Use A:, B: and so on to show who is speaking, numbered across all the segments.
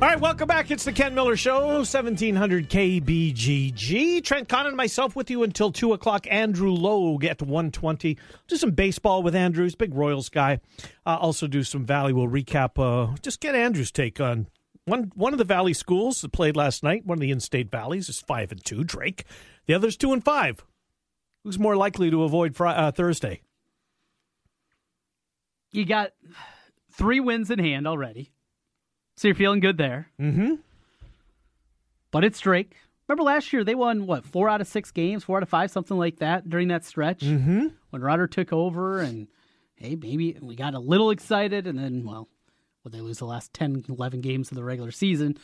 A: All right, welcome back. It's the Ken Miller Show, 1700 KBGG. Trent Conn and myself with you until 2 o'clock. Andrew Logue at 120. Do some baseball with Andrews, big Royals guy. Uh, also do some Valley. We'll recap, uh, just get Andrew's take on one one of the Valley schools that played last night. One of the in-state Valleys is 5 and 2, Drake. The other's 2 and 5. Who's more likely to avoid Friday, uh, Thursday?
B: You got three wins in hand already. So you're feeling good there.
A: Mm-hmm.
B: But it's Drake. Remember last year they won what four out of six games, four out of five, something like that during that stretch
A: mm-hmm.
B: when Rutter took over, and hey, maybe we got a little excited, and then well, well they lose the last 10, 11 games of the regular season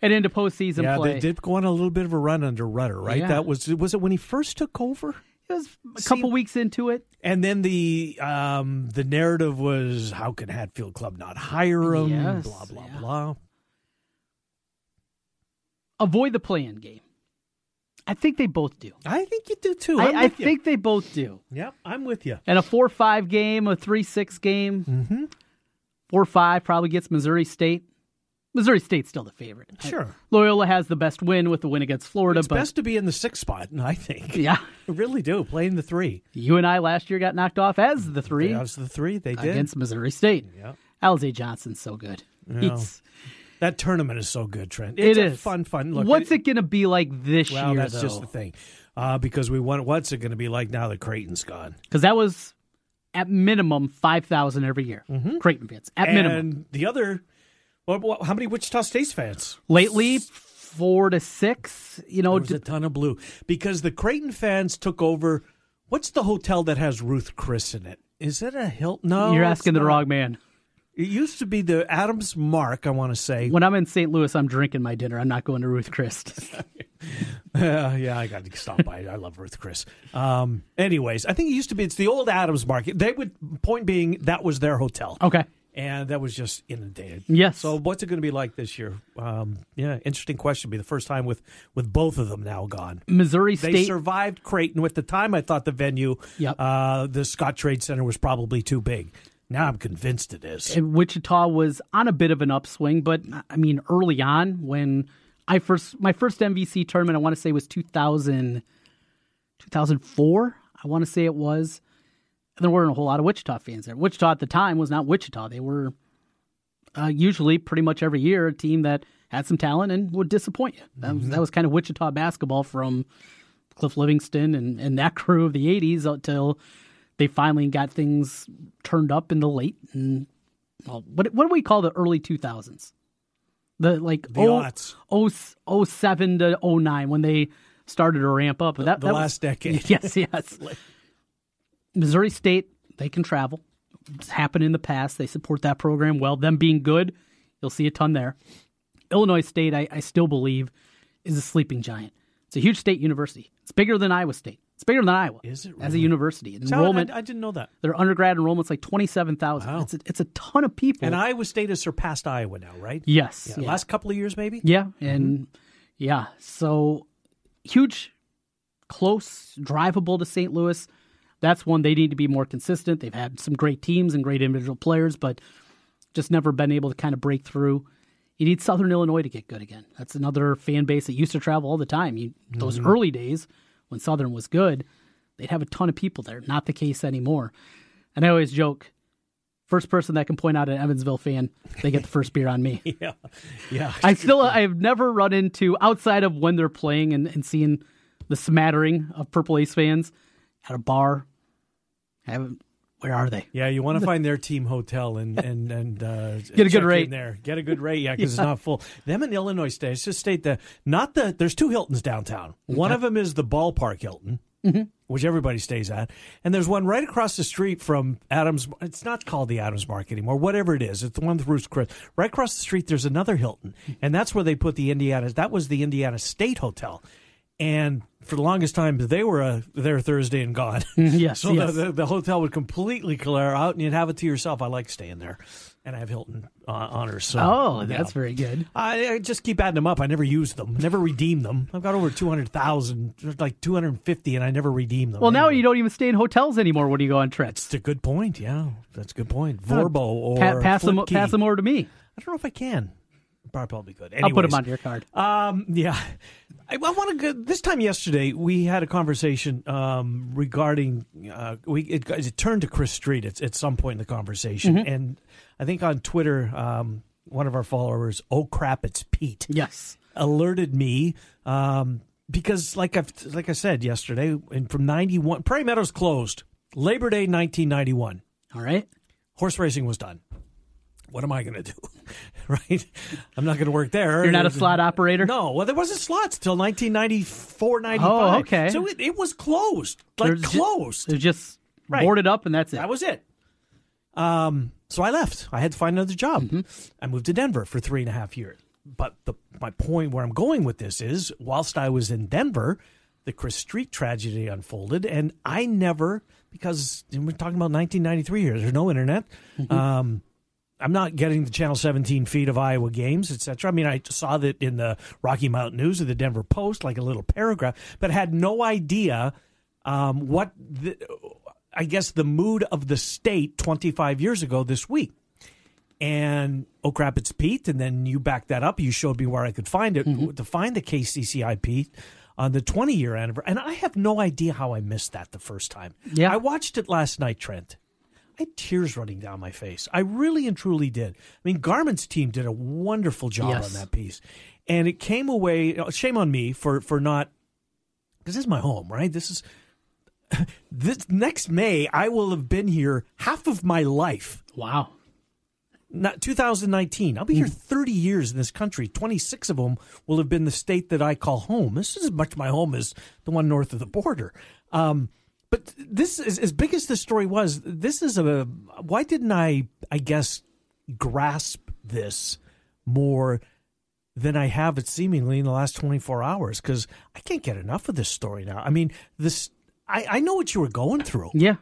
B: and into postseason
A: yeah,
B: play.
A: they did go on a little bit of a run under Rutter, right?
B: Yeah.
A: That was was it when he first took over?
B: It was a couple
A: See-
B: weeks into it.
A: And then the um, the narrative was how can Hatfield Club not hire him?
B: Yes,
A: blah blah
B: yeah.
A: blah.
B: Avoid the play-in game. I think they both do.
A: I think you do too. I'm
B: I, I
A: you.
B: think they both do.
A: Yep, I'm with you.
B: And a four-five game, a three-six game,
A: Mm-hmm.
B: four-five probably gets Missouri State. Missouri State's still the favorite.
A: Sure.
B: Loyola has the best win with the win against Florida,
A: It's
B: but
A: best to be in the sixth spot, I think.
B: yeah,
A: I really do. Playing the three.
B: UNI last year got knocked off as the three
A: was the three. They did.
B: against Missouri State.
A: Yeah.
B: Alize Johnson's so good.
A: Yeah.
B: He's,
A: That tournament is so good, Trent.
B: it
A: It's a
B: is
A: fun, fun. Look,
B: What's it going to be like this
A: Well,
B: year?
A: that's just the thing, uh, because we want. What's it going to be like now that Creighton's gone?
B: Because that was at minimum five thousand every year. Creighton fans at
A: and
B: minimum.
A: the other. How many Wichita State fans?
B: Lately, four to six. You know,
A: There was a ton of blue because the Creighton fans took over. What's the hotel that has Ruth Chris in it? Is it a Hilton? No,
B: you're asking the wrong man.
A: It used to be the Adams Mark. I want to say.
B: When I'm in St. Louis, I'm drinking my dinner. I'm not going to Ruth Chris.
A: Uh, yeah, I got to stop by. I love Ruth Chris. Um, anyways, I think it used to be. It's the old Adams Market. They would. Point being, that was their hotel.
B: okay.
A: And that was just inundated.
B: Yes.
A: So what's it going to be like this year? Um, yeah, interesting question. Be the first time with with both of them now gone.
B: Missouri
A: They
B: State.
A: survived Creighton. With the time, I thought the venue,
B: Yep.
A: uh, the Scottrade Center, was probably too big. Now I'm convinced it is.
B: and Wichita was on a bit of an upswing, but I mean, early on when I first my first MVC tournament, I want to say was 2000, 2004. I want to say it was. There weren't a whole lot of Wichita fans there. Wichita at the time was not Wichita. They were uh, usually pretty much every year a team that had some talent and would disappoint you. That was, that was kind of Wichita basketball from Cliff Levingston and, and that crew of the 80s until they finally got things turned up in the late and well, what what do we call the early 2000s? The like
A: The
B: oh-
A: aughts.
B: oh- 07 to 09 when they started to ramp up. That,
A: the
B: that was-
A: last decade.
B: Yes, yes. Missouri State, they can travel. It's happened in the past. They support that program well. Them being good, you'll see a ton there. Illinois State, I, I still believe, is a sleeping giant. It's a huge state university. It's bigger than Iowa State. It's bigger than Iowa.
A: Is it
B: as a university? Enrollment,
A: I, I didn't know that.
B: their undergrad enrollment's like twenty seven thousand.
A: Wow.
B: It's a, it's a ton of people.
A: And Iowa State has surpassed Iowa now, right?
B: yes,
A: Yeah,
B: yeah.
A: Last couple of years, maybe.
B: Yeah, mm-hmm. and yeah, so huge, close, drivable to St. Louis. That's one they need to be more consistent. They've had some great teams and great individual players, but just never been able to kind of break through. You need Southern Illinois to get good again. That's another fan base that used to travel all the time. You, those mm-hmm. early days when Southern was good, they'd have a ton of people there. Not the case anymore. And I always joke, first person that can point out an Evansville fan, they get the first beer on me.
A: Yeah, yeah.
B: I still I've never run into outside of when they're playing and, and seeing the smattering of Purple Ace fans at a bar. I haven't where are they?
A: Yeah, you want to find their team hotel and and and uh,
B: Get a good rate.
A: there. Get a good rate, yeah, because it's not full. Them in Illinois State. It's just state the not the. There's two Hiltons downtown. One of them is the Ballpark Hilton,
B: Mm-hmm.
A: which everybody stays at, and there's one right across the street from Adams. It's not called the Adams Mark anymore. Whatever it is, it's the one with Ruth Chris. Right across the street, there's another Hilton, and that's where they put the Indiana. That was the Indiana State Hotel. And for the longest time, they were uh, there Thursday and gone.
B: Yes,
A: so
B: yes.
A: The, the, the hotel would completely clear out, and you'd have it to yourself. I like staying there. and I have Hilton uh, honors. So,
B: Oh,
A: yeah.
B: that's very good.
A: I, I just keep adding them up. I never use them, never redeem them. I've got over 200,000, like 250, and I never redeem them.
B: Well, now you don't even stay in hotels anymore when you go on trips.
A: It's a good point. Yeah, that's a good point. Vrbo or
B: Pa- pass them, pass them over to me.
A: I don't know if I can. Probably could.
B: I'll put them
A: Anyways,
B: on your card.
A: Um, yeah, I, I want to. This time yesterday, we had a conversation um, regarding. Uh, we it, it turned to Chris Street at, at some point in the conversation,
B: Mm-hmm.
A: and I think on Twitter, um, one of our followers, oh crap, it's Pete,
B: Yes.
A: alerted me um, because, like I like I said yesterday, and from ninety one, Prairie Meadows closed Labor Day, nineteen ninety one.
B: All right.
A: Horse racing was done. What am I going to do? right? I'm not going to work there.
B: You're not a slot operator?
A: No. Well, there wasn't slots till 1994, 95.
B: Oh, okay.
A: So it, it was closed. Like
B: There's
A: closed.
B: They're just
A: Right.
B: boarded up and that's it.
A: that was it. Um, so I left. I had to find another job.
B: Mm-hmm.
A: I moved to Denver for three and a half years. But the, my point where I'm going with this is, whilst I was in Denver, the Chris Street tragedy unfolded, and I never, because we're talking about 1993 here. There's no internet.
B: Mm-hmm.
A: Um, I'm not getting the Channel 17 feed of Iowa games, etc. I mean, I saw that in the Rocky Mountain News or the Denver Post, like a little paragraph, but had no idea um, what the, I guess the mood of the state 25 years ago this week. And oh crap, it's Pete. And then you backed that up. You showed me where I could find it to find the KCCI Pete on the 20 year anniversary. And I have no idea how I missed that the first time.
B: Yeah.
A: I watched it last night, Trent. I had tears running down my face. I really and truly did. I mean, Garmin's team did a wonderful job
B: Yes.
A: on that piece, and it came away. Shame on me for for not because this is my home, right? This is this next May. I will have been here half of my life.
B: Wow.
A: Not 2019. I'll be here 30 years in this country. 26 of them will have been the state that I call home. This is as much my home as the one north of the border. Um, but this is as big as this story was. This is a. Why didn't I? I guess grasp this more than I have it seemingly in the last 24 hours because I can't get enough of this story now. I mean, this. I, I know what you were going through
B: Yeah.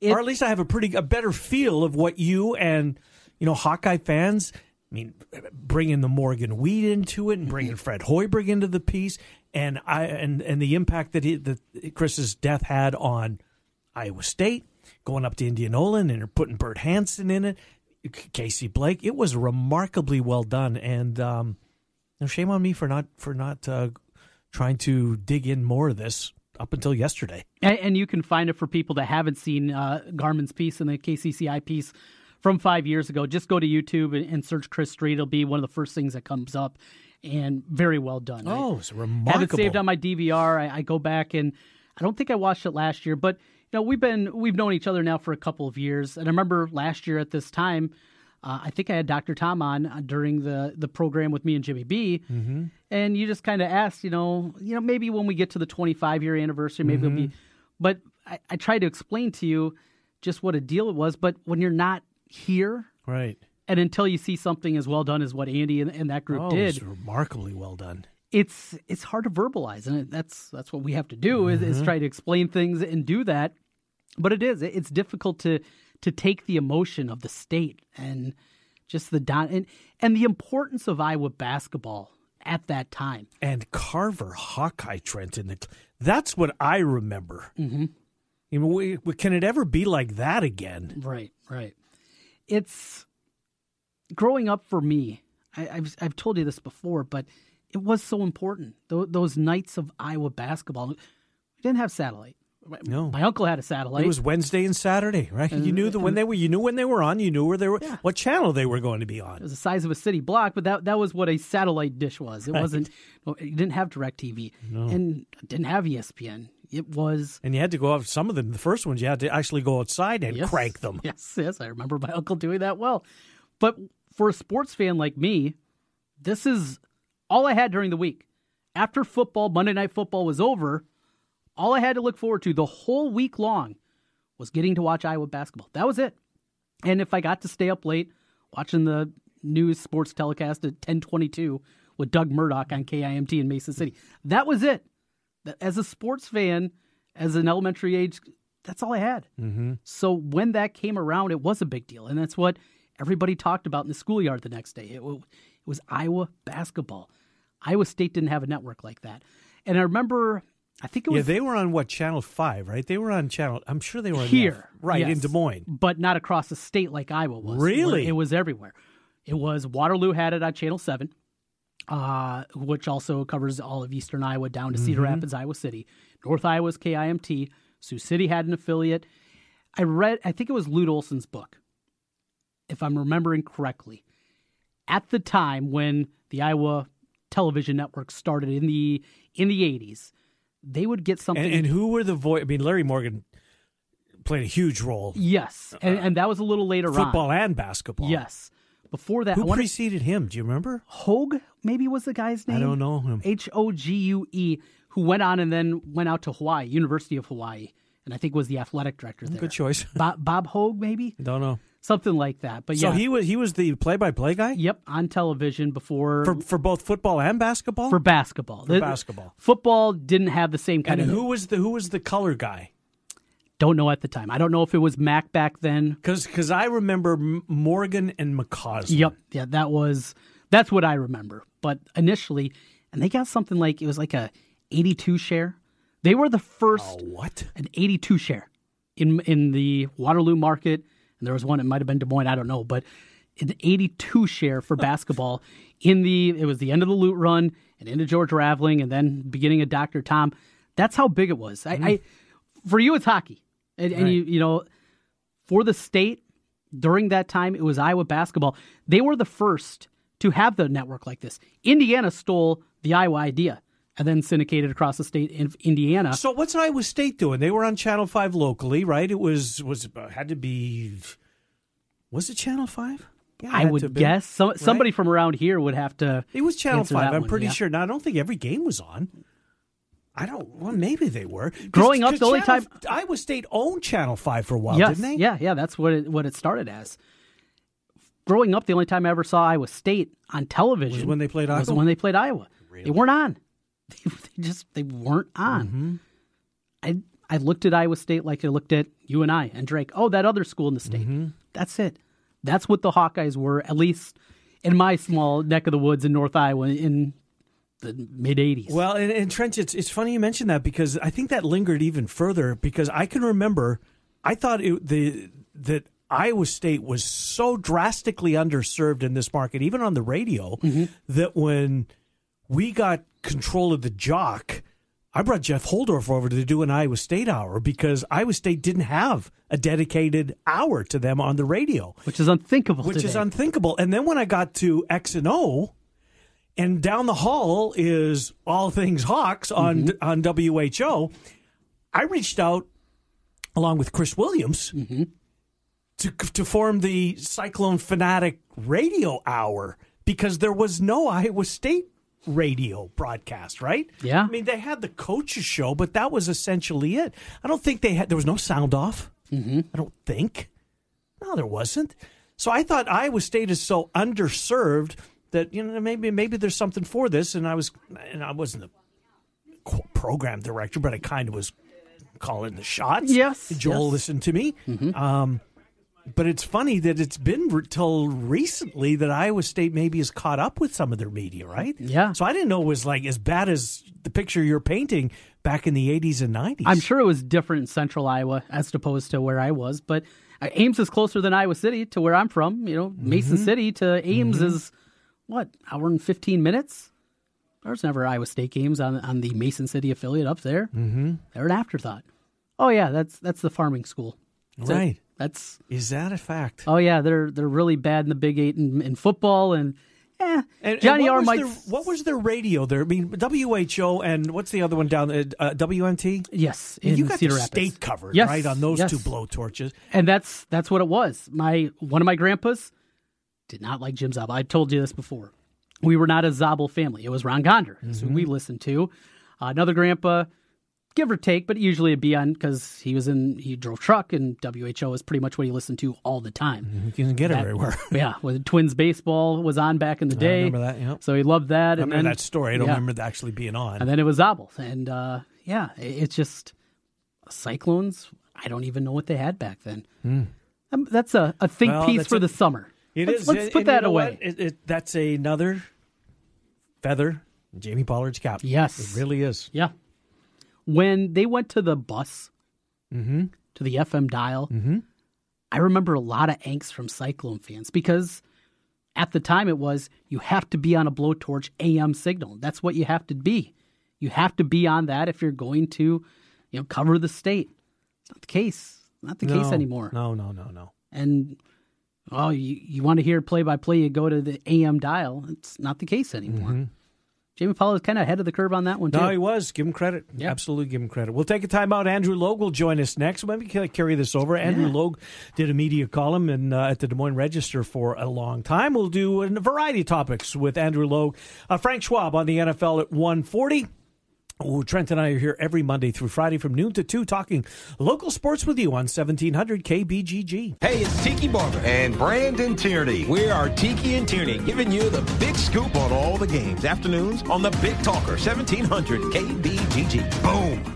B: It-
A: or at least I have a pretty a better feel of what you and you know Hawkeye fans. I mean, bringing the Morgan Weed into it and bringing mm-hmm. Fred Hoiberg into the piece, and I and and the impact that he, that Chris's death had on Iowa State, going up to Indianola and putting Bert Hansen in it, Casey Blake. It was remarkably well done, and um, no shame on me for not for not uh, trying to dig in more of this up until yesterday.
B: And, and you can find it for people that haven't seen uh, Garmin's piece and the KCCI piece from five years ago. Just go to YouTube and search Chris Street. It'll be one of the first things that comes up, and very well done.
A: Oh, it's remarkable.
B: have
A: remarkable.
B: it saved on my DVR. I, I go back and I don't think I watched it last year, but you know we've been we've known each other now for a couple of years, and I remember last year at this time. Uh, I think I had Dr. Tom on uh, during the, the program with me and Jimmy B,
A: Mm-hmm.
B: and you just kind of asked, you know, you know, maybe when we get to the 25 year anniversary, maybe it'll be.
A: Mm-hmm.
B: But I, I tried to explain to you just what a deal it was. But when you're not here,
A: Right.
B: And until you see something as well done as what Andy and, and that group
A: Oh,
B: did,
A: it's remarkably well done.
B: it's it's hard to verbalize, and it- that's that's what we have to do is,
A: Mm-hmm.
B: is try to explain things and do that. But it is it's difficult to to take the emotion of the state and just the don and, and the importance of Iowa basketball at that time.
A: And Carver Hawkeye Trent in the that's what I remember. Mm-hmm. You know, we, we- can it ever be like that again?
B: Right, right. It's growing up for me. I, I've I've told you this before, but it was so important. Th- those nights of Iowa basketball. We didn't have satellite.
A: No.
B: my uncle had a satellite.
A: It was Wednesday and Saturday, right? you knew the when they were. You knew when they were on. You knew where they were. What channel they were going to be on.
B: It was the size of a city block, but that that was what a satellite dish was. It wasn't. no, You didn't have DirecTV, and didn't have ESPN. It was
A: And you had to go out. Some of them, the first ones, you had to actually go outside and
B: Yes.
A: crank them.
B: Yes, yes, I remember my uncle doing that well. But for a sports fan like me, this is all I had during the week. After football, Monday Night Football was over, all I had to look forward to the whole week long was getting to watch Iowa basketball. That was it. And if I got to stay up late watching the news sports telecast at 1022 with Doug Murdoch on KIMT in Mason City, that was it. As a sports fan, as an elementary age, that's all I had. Mm-hmm. So when that came around, it was a big deal, and that's what everybody talked about in the schoolyard the next day. It, it was Iowa basketball. Iowa State didn't have a network like that. And I remember, I think it was.
A: Yeah, they were on what channel five, right? They were on channel. I'm sure they were
B: here,
A: F- right in Des Moines.
B: but not across the state like Iowa was.
A: Really?
B: it was everywhere. It was Waterloo had it on Channel Seven, uh, which also covers all of Eastern Iowa down to
A: Mm-hmm.
B: Cedar Rapids, Iowa City. North Iowa's KIMT. Sioux City had an affiliate. I read, I think it was Lute Olson's book, if I'm remembering correctly. At the time when the Iowa television network started in the in the 80s, they would get something.
A: And, and who were the voice? I mean, Larry Morgan played a huge role,
B: yes, and, uh, and that was a little later on.
A: football and basketball.
B: Yes. Before that,
A: Who
B: wanna-
A: preceded him? Do you remember?
B: Hogue maybe was the guy's name.
A: I don't know him.
B: H O G U E, who went on and then went out to Hawaii, University of Hawaii, and I think was the athletic director there.
A: Good choice.
B: Bob, Bob Hogue, maybe
A: Don't know.
B: something like that. But
A: So
B: yeah,
A: he was he was the play-by-play guy
B: yep, on television before
A: for for both football and basketball.
B: for basketball. The-
A: basketball.
B: football didn't have the same kind
A: and
B: of.
A: who was the who was the color guy?
B: Don't know at the time. I don't know if it was Mac back then.
A: Because I remember M- Morgan and McCausland.
B: Yep, yeah, that was that's what I remember. But initially, and they got something like it was like a 82 share. They were the first
A: Oh, what?
B: an 82 share in in the Waterloo market, and there was one. It might have been Des Moines. I don't know, but an 82 share for basketball in the it was the end of the Lute run and into George Raveling, and then beginning of Doctor Tom. That's how big it was. I, mm-hmm. I for you, it's hockey, and, and you you know for the state during that time, it was Iowa basketball. They were the first to have the network like this. Indiana stole the Iowa idea and then syndicated across the state in Indiana.
A: So what's Iowa State doing? They were on Channel Five locally, right? It was was had to be. Was it Channel Five? Yeah,
B: I would
A: have been.
B: guess some, somebody from around here would have to.
A: It was Channel Five. I'm
B: one,
A: pretty
B: yeah.
A: sure. Now I don't think every game was on. I don't. Well, maybe they were.
B: Growing up, the only
A: Channel-
B: time-
A: Iowa State owned Channel Five for a while,
B: yes,
A: didn't they?
B: yeah, yeah. That's what it, what it started as. Growing up, the only time I ever saw Iowa State on television
A: Was when they played Iowa.
B: was when they played Iowa. They weren't on. They just they weren't on. Mm-hmm. I I looked at Iowa State like I looked at UNI and Drake. Oh, that other school in the state. Mm-hmm. That's it. That's what the Hawkeyes were, at least in my small neck of the woods in North Iowa in the mid '80s.
A: Well, and, and Trent, it's it's funny you mentioned that because I think that lingered even further because I can remember I thought it, the that Iowa State was so drastically underserved in this market, even on the radio, mm-hmm. that when we got control of the jock, I brought Jeff Holdorf over to do an Iowa State hour because Iowa State didn't have a dedicated hour to them on the radio
B: which is unthinkable.
A: which is unthinkable. And then when I got to X and O, and down the hall is all things Hawks on mm-hmm. on WHO, I reached out along with Chris Williams mm-hmm. to to form the Cyclone Fanatic Radio Hour because there was no Iowa State radio broadcast, right?
B: Yeah.
A: I mean, they had the coaches show, but that was essentially it. I don't think they had. There was no sound off. Mm-hmm. I don't think. No, there wasn't. So I thought Iowa State is so underserved that you know maybe maybe there's something for this. And I was and I wasn't the program director, but I kind of was calling the shots.
B: Yes,
A: Joel
B: yes. Mm-hmm.
A: listened to me. Um, but it's funny that it's been re- till recently that Iowa State maybe has caught up with some of their media, right?
B: Yeah.
A: So I didn't know it was like as bad as the picture you're painting back in the 80s and 90s.
B: I'm sure it was different in central Iowa as opposed to where I was, but uh, Ames is closer than Iowa City to where I'm from. You know, Mason City to Ames is what hour and 15 minutes. There's never Iowa State games on on the Mason City affiliate up there. Mm-hmm. They're an afterthought. Oh yeah, that's that's the farming school.
A: Right.
B: That's
A: Is that a fact?
B: oh yeah, they're they're really bad in the Big Eight in, in football and. Eh,
A: And,
B: Johnny
A: and
B: R
A: what
B: might.
A: was, their, what was their radio there? I mean, WHO and what's the other one down there? Uh, WMT?
B: yes, in
A: you got
B: Cedar
A: the
B: Rapids.
A: state covered,
B: Yes,
A: right, on those
B: yes.
A: two blowtorches.
B: and that's that's what it was. My one of my grandpas did not like Jim Zabel. I told you this before. We were not a Zabel family. It was Ron Gonder. That's who we listened to. Uh, another grandpa, give or take, but usually it'd be on because he was in he drove truck and WHO is pretty much what he listened to all the time.
A: You can get it everywhere.
B: yeah, when Twins baseball was on back in the day.
A: remember that, yep.
B: So he loved that.
A: I
B: and
A: remember
B: then,
A: that story. I don't
B: yeah.
A: remember that actually being on.
B: And then it was Zabel, and uh, yeah, it- it's just Cyclones. I don't even know what they had back then. Um, that's a, a think.
A: Well,
B: piece for
A: a-
B: the summer.
A: It
B: let's,
A: is.
B: let's put
A: and you
B: that
A: know
B: away.
A: It, it, that's another feather Jamie Pollard's cap.
B: Yes.
A: It really is.
B: Yeah. When they went to the bus,
A: Mm-hmm.
B: to the FM dial, I remember a lot of angst from Cyclone fans because at the time it was you have to be on a blowtorch AM signal. That's what you have to be. You have to be on that if you're going to, you know, cover the state. It's not the case. Not the case anymore.
A: No, no, no, no.
B: And oh, you you want to hear play by play, you go to the AM dial. It's not the case anymore. Jamie Pollard is kind of ahead of the curve on that one too.
A: No, he was. Give him credit.
B: Yeah.
A: Absolutely give him credit. We'll take a time out. Andrew Logue will join us next. Let me ca- carry this over. Andrew
B: Yeah.
A: Logue did a media column in, uh, at the Des Moines Register for a long time. We'll do a variety of topics with Andrew Logue. Uh, Frank Schwab on the NFL at 140. Oh, Trent and I are here every Monday through Friday from noon to 2 talking local sports with you on 1700 KBGG.
C: Hey, it's Tiki Barber.
D: and Brandon Tierney.
C: We are Tiki and Tierney, giving you the big scoop on all the games. Afternoons on the Big Talker, 1700 KBGG. Boom.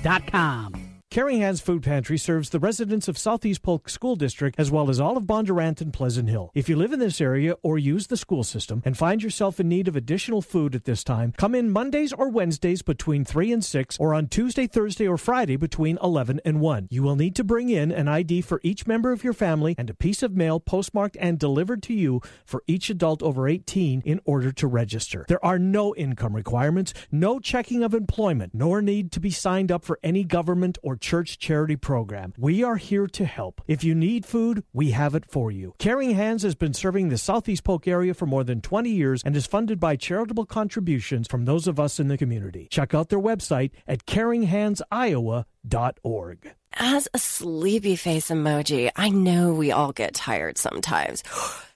B: therookie.sportscards.com.
A: Caring Hands Food Pantry serves the residents of Southeast Polk School District as well as all of Bondurant and Pleasant Hill. If you live in this area or use the school system and find yourself in need of additional food at this time, come in Mondays or Wednesdays between 3 and 6 or on Tuesday, Thursday, or Friday between 11 and 1. You will need to bring in an ID for each member of your family and a piece of mail postmarked and delivered to you for each adult over 18 in order to register. There are no income requirements, no checking of employment, nor need to be signed up for any government or church charity program. We are here to help. If you need food, we have it for you. Caring Hands has been serving the Southeast Polk area for more than 20 years and is funded by charitable contributions from those of us in the community. Check out their website at caringhandsiowa.org.
E: As a sleepy face emoji, I know we all get tired sometimes.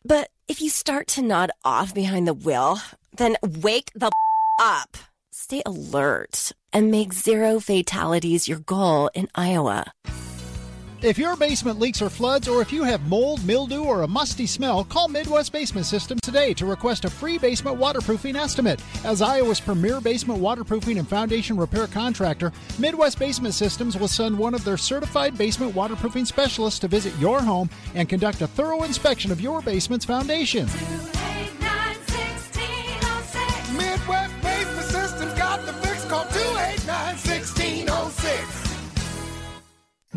E: But if you start to nod off behind the wheel, then wake the up. Stay alert and make zero fatalities your goal in Iowa.
F: If your basement leaks or floods, or if you have mold, mildew, or a musty smell, call Midwest Basement Systems today to request a free basement waterproofing estimate. As Iowa's premier basement waterproofing and foundation repair contractor, Midwest Basement Systems will send one of their certified basement waterproofing specialists to visit your home and conduct a thorough inspection of your basement's foundation.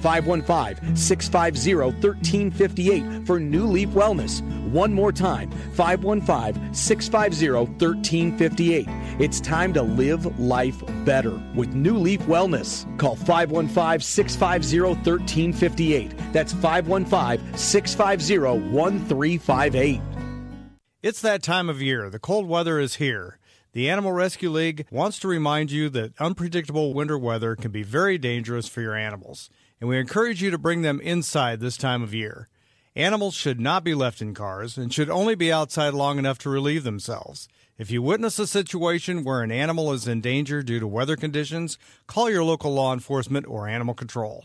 G: 515 650 1358 for New Leaf Wellness. One more time 515 650 1358. It's time to live life better with New Leaf Wellness. Call 515 650 1358. That's 515 650 1358.
H: It's that time of year. The cold weather is here. The Animal Rescue League wants to remind you that unpredictable winter weather can be very dangerous for your animals, and we encourage you to bring them inside this time of year. Animals should not be left in cars and should only be outside long enough to relieve themselves. If you witness a situation where an animal is in danger due to weather conditions, call your local law enforcement or animal control.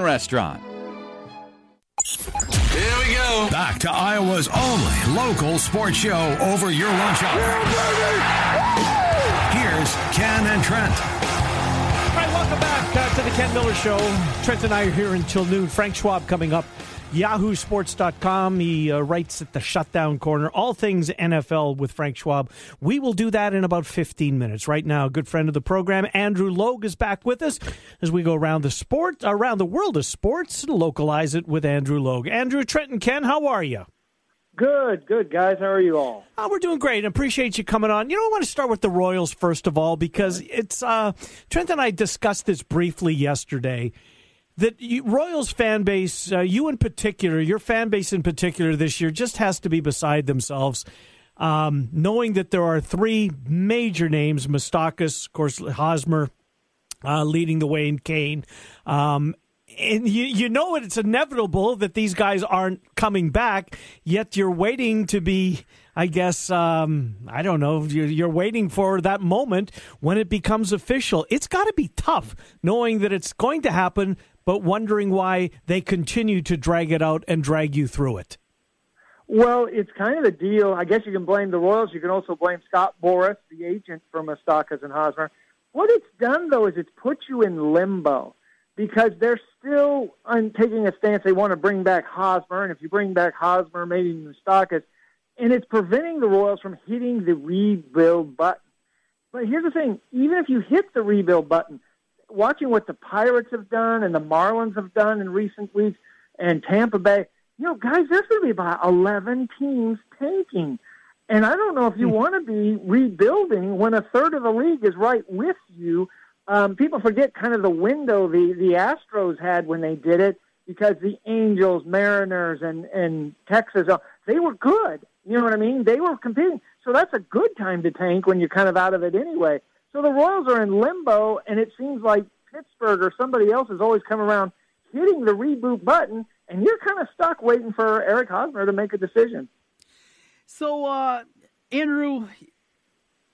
I: Restaurant.
J: Here we go. Back to Iowa's only local sports show over your lunch hour. Here's Ken and Trent.
A: All right, welcome back uh, to the Ken Miller Show. Trent and I are here until noon. Frank Schwab coming up. YahooSports.com. He uh, writes at the shutdown corner all things NFL with Frank Schwab. We will do that in about 15 minutes. Right now, a good friend of the program, Andrew Logue, is back with us as we go around the sport, around the world of sports, and localize it with Andrew Logue. Andrew, Trent, and Ken, how are you?
K: Good, good, guys. How are you all?
A: Oh, we're doing great. Appreciate you coming on. You know, I want to start with the Royals first of all because it's uh, Trent and I discussed this briefly yesterday that you, Royals fan base, uh, you in particular, your fan base in particular this year, just has to be beside themselves. Um, knowing that there are three major names, Moustakas, of course, Hosmer uh, leading the way in Cain. Um, and you, you know it's inevitable that these guys aren't coming back, yet you're waiting to be, I guess, um, I don't know, you're, you're waiting for that moment when it becomes official. It's got to be tough knowing that it's going to happen, but wondering why they continue to drag it out and drag you through it.
K: Well, it's kind of a deal. I guess you can blame the Royals. You can also blame Scott Boras, the agent for Moustakas and Hosmer. What it's done, though, is it's put you in limbo because they're still on taking a stance. They want to bring back Hosmer, and if you bring back Hosmer, maybe Moustakas, and it's preventing the Royals from hitting the rebuild button. But here's the thing: even if you hit the rebuild button, watching what the Pirates have done and the Marlins have done in recent weeks, and Tampa Bay, you know, guys, there's going to be about 11 teams tanking. And I don't know if you
A: Hmm.
K: want to be rebuilding when a third of the league is right with you. Um, people forget kind of the window the, the Astros had when they did it because the Angels, Mariners, and, and Texas, uh, they were good. You know what I mean? They were competing. So that's a good time to tank when you're kind of out of it anyway. So the Royals are in limbo, and it seems like Pittsburgh or somebody else has always come around hitting the reboot button, and you're kind of stuck waiting for Eric Hosmer to make a decision.
B: So, uh, Andrew,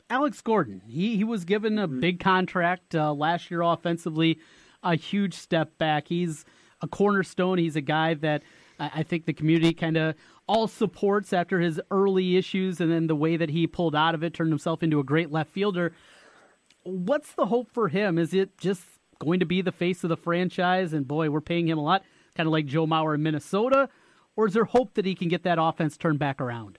B: Alex Gordon, he, he was given a big contract uh, last year offensively, a huge step back. He's a cornerstone. He's a guy that I, I think the community kind of all supports after his early issues and then the way that he pulled out of it, turned himself into a great left fielder. What's the hope for him? Is it just going to be the face of the franchise? And boy, we're paying him a lot, kind of like Joe Mauer in Minnesota. Or is there hope that he can get that offense turned back around?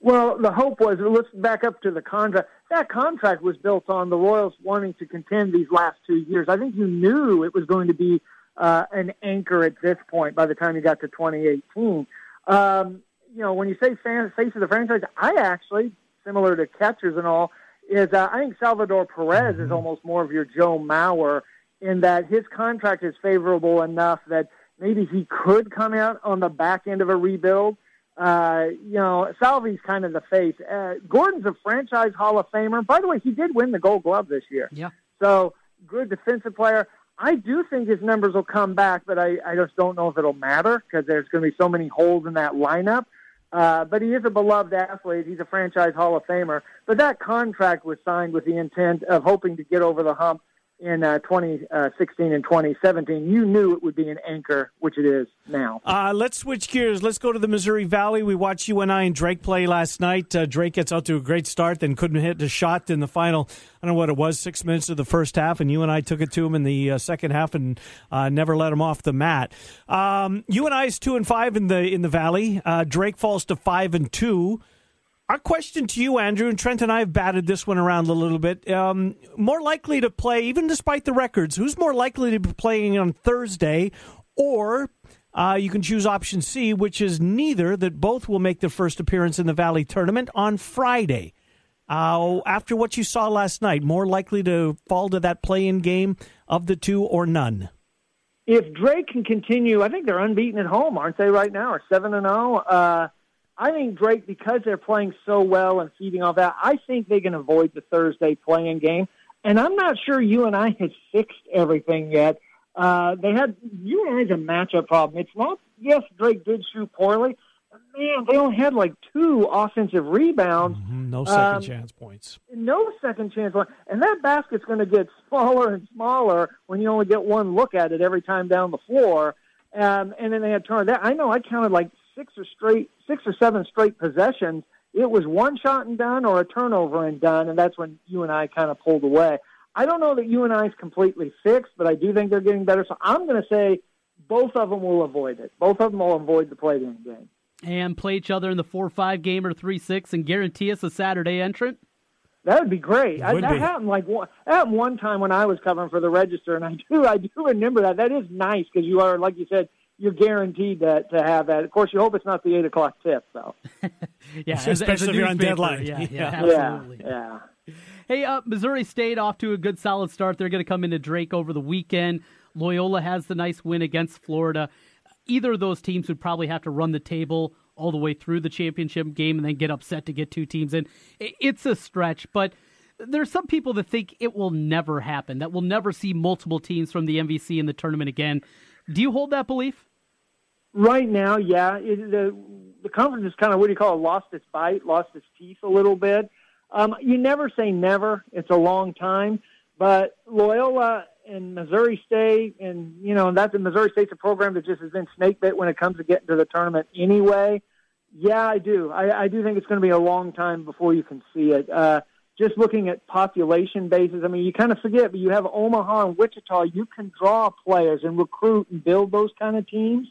K: Well, the hope was let's back up to the contract. That contract was built on the Royals wanting to contend these last two years. I think you knew it was going to be uh, an anchor at this point by the time you got to 2018. Um, you know, when you say fan, face of the franchise, I actually, similar to catchers and all, is uh, I think Salvador Perez is almost more of your Joe Mauer in that his contract is favorable enough that maybe he could come out on the back end of a rebuild. Uh, you know, Salvy's kind of the face. Uh, Gordon's a franchise Hall of Famer. By the way, he did win the Gold Glove this year.
B: Yeah.
K: So good defensive player. I do think his numbers will come back, but I, I just don't know if it'll matter because there's going to be so many holes in that lineup. Uh, but he is a beloved athlete. He's a franchise Hall of Famer. But that contract was signed with the intent of hoping to get over the hump in uh, 2016 and 2017, you knew it would be an anchor, which it is now.
A: Uh, let's switch gears. Let's go to the Missouri Valley. We watched UNI and I and Drake play last night. Uh, Drake gets out to a great start, then couldn't hit a shot in the final. I don't know what it was, six minutes of the first half, and UNI took it to him in the uh, second half and uh, never let him off the mat. Um, I is two and five in the in the Valley. Uh, Drake falls to five and two. Our question to you, Andrew, and Trent and I have batted this one around a little bit. Um, more likely to play, even despite the records, who's more likely to be playing on Thursday? Or uh, you can choose option C, which is neither, that both will make their first appearance in the Valley tournament on Friday. Uh, after what you saw last night, more likely to fall to that play in game of the two or none?
K: If Drake can continue, I think they're unbeaten at home, aren't they, right now, or 7 and 0? I think Drake, because they're playing so well and feeding off that, I think they can avoid the Thursday playing game. And I'm not sure UNI has fixed everything yet. Uh, they had UNI's a matchup problem. It's not. Yes, Drake did shoot poorly. But man, they only had like two offensive rebounds.
A: Mm-hmm. No second um, chance points.
K: No second chance. And that basket's going to get smaller and smaller when you only get one look at it every time down the floor. Um, and then they had turned that. I know I counted like six or straight, six or seven straight possessions, it was one shot and done or a turnover and done, and that's when UNI kind of pulled away. I don't know that UNI is completely fixed, but I do think they're getting better. So I'm going to say both of them will avoid it. Both of them will avoid the play-in game.
B: And play each other in the 4-5 game or 3-6 and guarantee us a Saturday entrant?
K: That would be great. I, that be. happened like one, that happened one time when I was covering for the Register, and I do I do remember that. That is nice because you are, like you said, you're guaranteed that to have that. Of course, you hope it's not the eight o'clock tip, though.
B: yeah,
A: especially
B: as, as
A: if you're on deadline.
B: Yeah, yeah,
K: yeah,
B: absolutely.
K: Yeah. yeah.
B: Hey, uh, Missouri State off to a good solid start. They're going to come into Drake over the weekend. Loyola has the nice win against Florida. Either of those teams would probably have to run the table all the way through the championship game and then get upset to get two teams in. It's a stretch, but there's some people that think it will never happen, that we'll never see multiple teams from the MVC in the tournament again. Do you hold that belief?
K: Right now, yeah. It, the the conference is kind of what do you call it? Lost its bite, lost its teeth a little bit. Um, you never say never. It's a long time, but Loyola and Missouri State, and you know that's Missouri State's a program that just has been snake bit when it comes to getting to the tournament anyway. Yeah, I do. I, I do think it's going to be a long time before you can see it. Uh, just looking at population bases, I mean, you kind of forget, but you have Omaha and Wichita. You can draw players and recruit and build those kind of teams.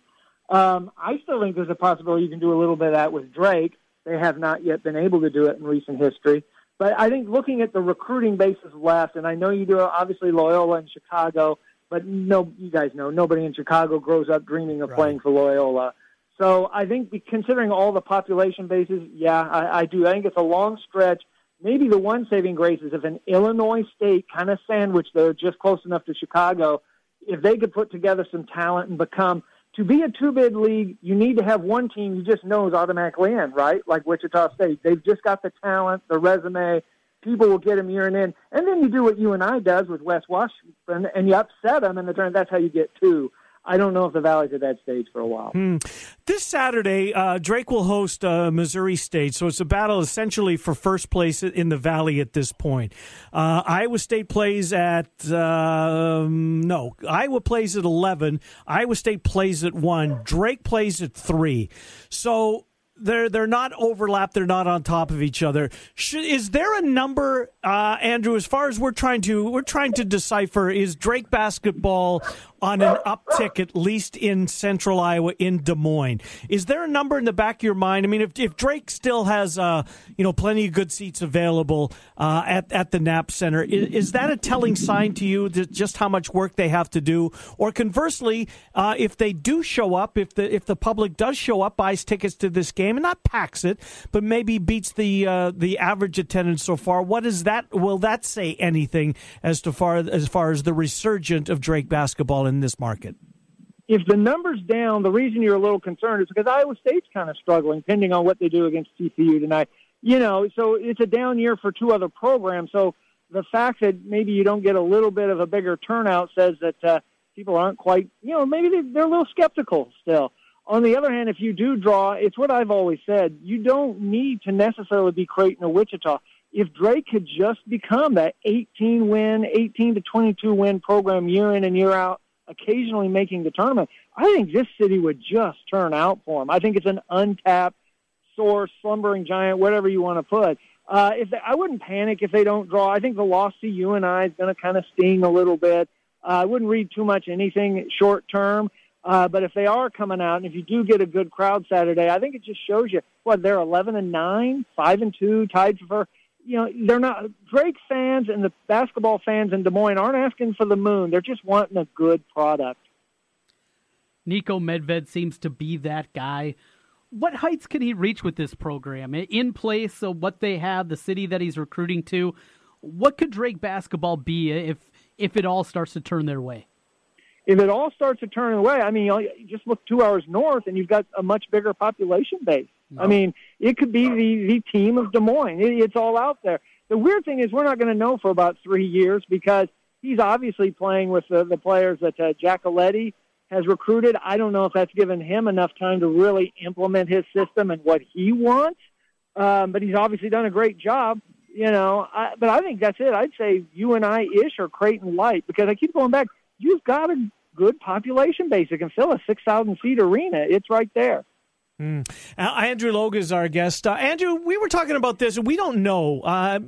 K: Um, I still think there's a possibility you can do a little bit of that with Drake. They have not yet been able to do it in recent history. But I think looking at the recruiting bases left, and I know you do obviously Loyola in Chicago, but no, you guys know nobody in Chicago grows up dreaming of right. playing for Loyola. So I think considering all the population bases, yeah, I, I do. I think it's a long stretch. Maybe the one saving grace is if an Illinois State kind of sandwich, they're just close enough to Chicago. If they could put together some talent and become to be a two bid league, you need to have one team you just know is automatically in, right? Like Wichita State. They've just got the talent, the resume. People will get them year and in. And then you do what UNI does with West Washington and you upset them in the turn. That's how you get two. I don't know if the Valley's at that stage for a while.
A: Hmm. This Saturday, uh, Drake will host uh, Missouri State, so it's a battle essentially for first place in the Valley at this point. Uh, Iowa State plays at um, no, Iowa plays at eleven. Iowa State plays at one. Drake plays at three. So they're they're not overlapped. They're not on top of each other. Should, is there a number, uh, Andrew? As far as we're trying to we're trying to decipher, is Drake basketball on an uptick, at least in central Iowa, in Des Moines. Is there a number in the back of your mind? I mean, if, if Drake still has, uh, you know, plenty of good seats available uh, at, at the Knapp Center, is, is, that a telling sign to you that just how much work they have to do? Or conversely, uh, if they do show up, if the if the public does show up, buys tickets to this game, and not packs it, but maybe beats the uh, the average attendance so far, what is that? Will that say anything as to far as far as the resurgent of Drake basketball in this market?
K: if the number's down, the reason you're a little concerned is because Iowa State's kind of struggling, depending on what they do against TCU tonight. You know, so it's a down year for two other programs. So the fact that maybe you don't get a little bit of a bigger turnout says that uh, people aren't quite, you know, maybe they, they're a little skeptical still. On the other hand, if you do draw, it's what I've always said. You don't need to necessarily be Creighton or Wichita. If Drake could just become that 18 win, 18 to 22 win program year in and year out, occasionally making the tournament, I think this city would just turn out for him. I think it's an untapped source, slumbering giant, whatever you want to put. Uh, if they, I wouldn't panic if they don't draw. I think the loss to UNI is going to kind of sting a little bit. Uh, I wouldn't read too much anything short term. Uh, but if they are coming out, and if you do get a good crowd Saturday, I think it just shows you what they're eleven and nine, five and two, tied for. You know, they're not Drake fans and the basketball fans in Des Moines aren't asking for the moon. They're just wanting a good product.
B: Niko Medved seems to be that guy. What heights can he reach with this program in place? So what they have, the city that he's recruiting to, what could Drake basketball be if if it all starts to turn their way?
K: if it all starts to turn away, I mean, you just look two hours north and you've got a much bigger population base. No. I mean, it could be the, the team of Des Moines. It, it's all out there. The weird thing is we're not going to know for about three years because he's obviously playing with the, the players that uh, Giacoletti has recruited. I don't know if that's given him enough time to really implement his system and what he wants. Um, but he's obviously done a great job, you know. I, but I think that's it. I'd say UNI ish or Creighton light because I keep going back you've got a good population base. It can fill a 6,000 seat arena. It's right there.
A: Mm. Uh, Andrew Logue is our guest. Uh, Andrew, we were talking about this, and we don't know. Uh,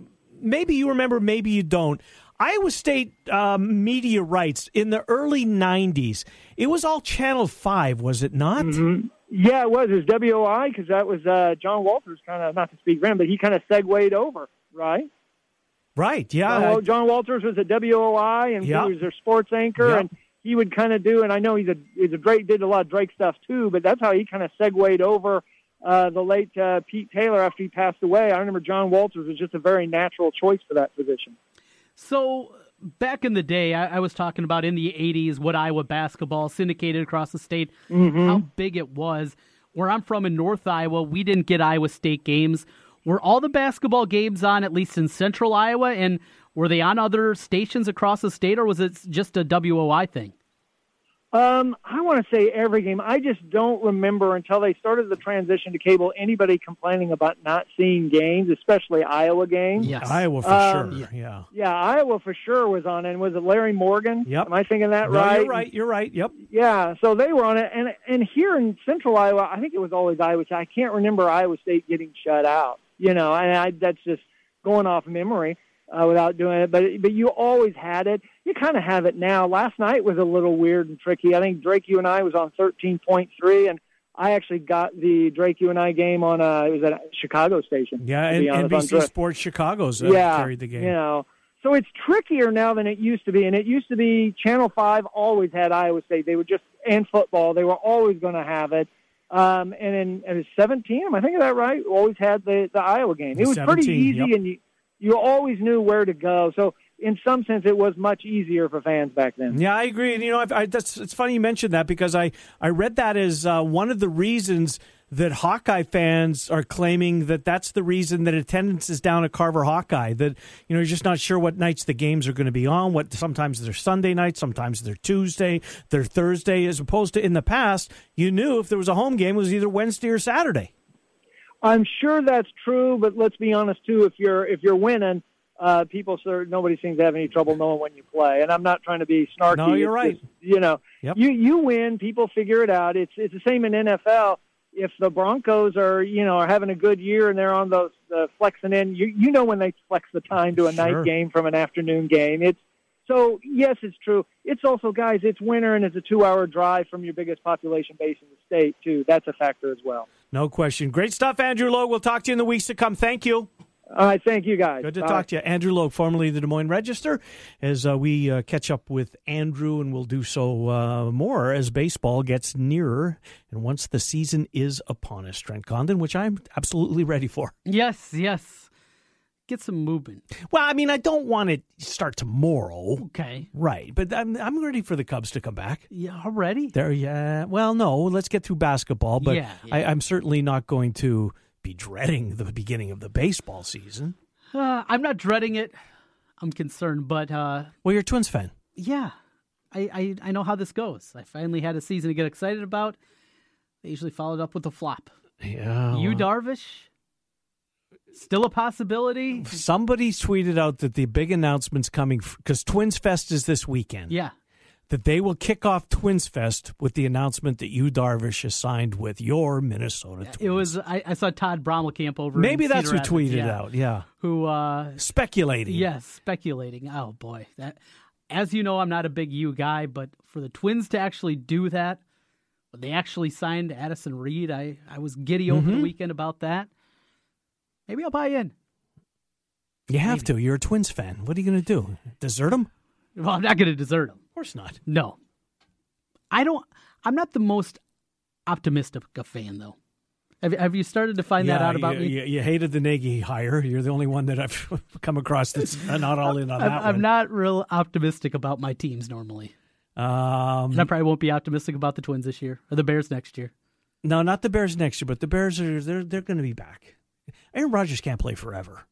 A: maybe you remember, maybe you don't. Iowa State um, media rights in the early 90s, it was all Channel 5, was it not?
K: Mm-hmm. Yeah, it was. It was WOI because that was uh, John Walters kind of, not to speak for him, but he kind of segued over, right?
A: Right. Yeah.
K: John Walters was at WOI and yep. he was their sports anchor, yep. and he would kind of do. And I know he's a he's a Drake did a lot of Drake stuff too, but that's how he kind of segued over uh, the late uh, Pete Taylor after he passed away. I remember John Walters was just a very natural choice for that position.
B: So back in the day, I, I, was talking about in the 80s what Iowa basketball syndicated across the state,
K: mm-hmm.
B: how big it was. Where I'm from in North Iowa, we didn't get Iowa State games. Were all the basketball games on, at least in central Iowa? And were they on other stations across the state, or was it just a WOI thing?
K: Um, I want to say every game. I just don't remember until they started the transition to cable anybody complaining about not seeing games, especially Iowa games.
A: Yes, Iowa for um, sure. Yeah,
K: yeah, Iowa for sure was on. And was it Larry Morgan?
A: Yep.
K: Am I thinking that
A: no,
K: right?
A: You're right. You're right. Yep.
K: Yeah. So they were on it, and and here in Central Iowa, I think it was always Iowa. I can't remember Iowa State getting shut out. You know, and I, that's just going off memory uh, without doing it. But but you always had it. You kind of have it now. Last night was a little weird and tricky. I think Drake UNI was on thirteen point three, and I actually got the Drake UNI game on uh it was at a Chicago station.
A: Yeah, and NBC Sports Chicago's uh,
K: yeah,
A: carried the game.
K: You know. So it's trickier now than it used to be, and it used to be Channel Five always had Iowa State. They were just and football. They were always going to have it. Um, and in was 17. Am I thinking that right? Always had the the Iowa game. It was
A: 17,
K: pretty easy,
A: yep.
K: and you you always knew where to go. So in some sense, it was much easier for fans back then.
A: Yeah, I agree. And you know, I, I, that's it's funny you mentioned that because I I read that as uh, one of the reasons that Hawkeye fans are claiming that that's the reason that attendance is down at Carver Hawkeye. That you know you're just not sure what nights the games are going to be on. What sometimes they're Sunday nights, sometimes they're Tuesday, they're Thursday, as opposed to in the past you knew if there was a home game it was either Wednesday or Saturday.
K: I'm sure that's true, but let's be honest too. If you're if you're winning, uh, people sir, nobody seems to have any trouble knowing when you play. And I'm not trying to be snarky.
A: No, you're right.
K: Just, you know,
A: yep.
K: you you win, people figure it out. It's it's the same in NFL. If the Broncos are you know are having a good year and they're on those uh, flexing in, you you know when they flex the time to a
A: Sure.
K: night game from an afternoon game. It's so yes, it's true. It's also guys, it's winter and it's a two-hour drive from your biggest population base in the state too. That's a factor as well.
A: No question. Great stuff, Andrew Logue. We'll talk to you in the weeks to come. Thank you.
K: All right, thank you guys.
A: Good to
K: Bye.
A: talk to you. Andrew Logue, formerly the Des Moines Register, as uh, we uh, catch up with Andrew, and we'll do so uh, more as baseball gets nearer and once the season is upon us. Trent Condon, which I'm absolutely ready for.
B: Yes, yes. Get some movement.
A: Well, I mean, I don't want it to start tomorrow.
B: Okay.
A: Right, but I'm I'm ready for the Cubs to come back.
B: Yeah, already.
A: There, yeah. Well, no, let's get through basketball, but
B: Yeah, yeah.
A: I, I'm certainly not going to be dreading the beginning of the baseball season.
B: Uh, I'm not dreading it. I'm concerned, but uh,
A: Well, you're a Twins fan.
B: yeah, I, I I know how this goes. I finally had a season to get excited about. They usually followed up with a flop.
A: Yeah.
B: Yu Darvish, still a possibility.
A: Somebody tweeted out that the big announcement's coming because Twins Fest is this weekend.
B: Yeah.
A: That they will kick off Twins Fest with the announcement that Yu Darvish has signed with your Minnesota Twins.
B: It was I, I saw Todd Brommelkamp over.
A: Maybe that's
B: Cedar
A: who
B: Rapids,
A: tweeted
B: yeah,
A: out. Yeah.
B: Who uh
A: speculating?
B: Yes, speculating. Oh boy, that. As you know, I'm not a big Yu guy, but for the Twins to actually do that, they actually signed Addison Reed, I I was giddy over the
A: Mhm.
B: weekend about that. Maybe I'll buy in.
A: You have to. You're a Twins fan. What are you going to do? Desert them?
B: Well, I'm not going to desert them.
A: Of course not.
B: No, I don't. I'm not the most optimistic a fan, though. Have, have you started to find that out about
A: you,
B: me?
A: You, you hated the Nagy hire. You're the only one that I've come across that's not all in on
B: I'm,
A: that
B: I'm
A: one.
B: not real optimistic about my teams normally.
A: Um,
B: and I probably won't be optimistic about the Twins this year or the Bears next year.
A: No, not the Bears next year, but the Bears are they're they're going to be back. Aaron Rodgers can't play forever.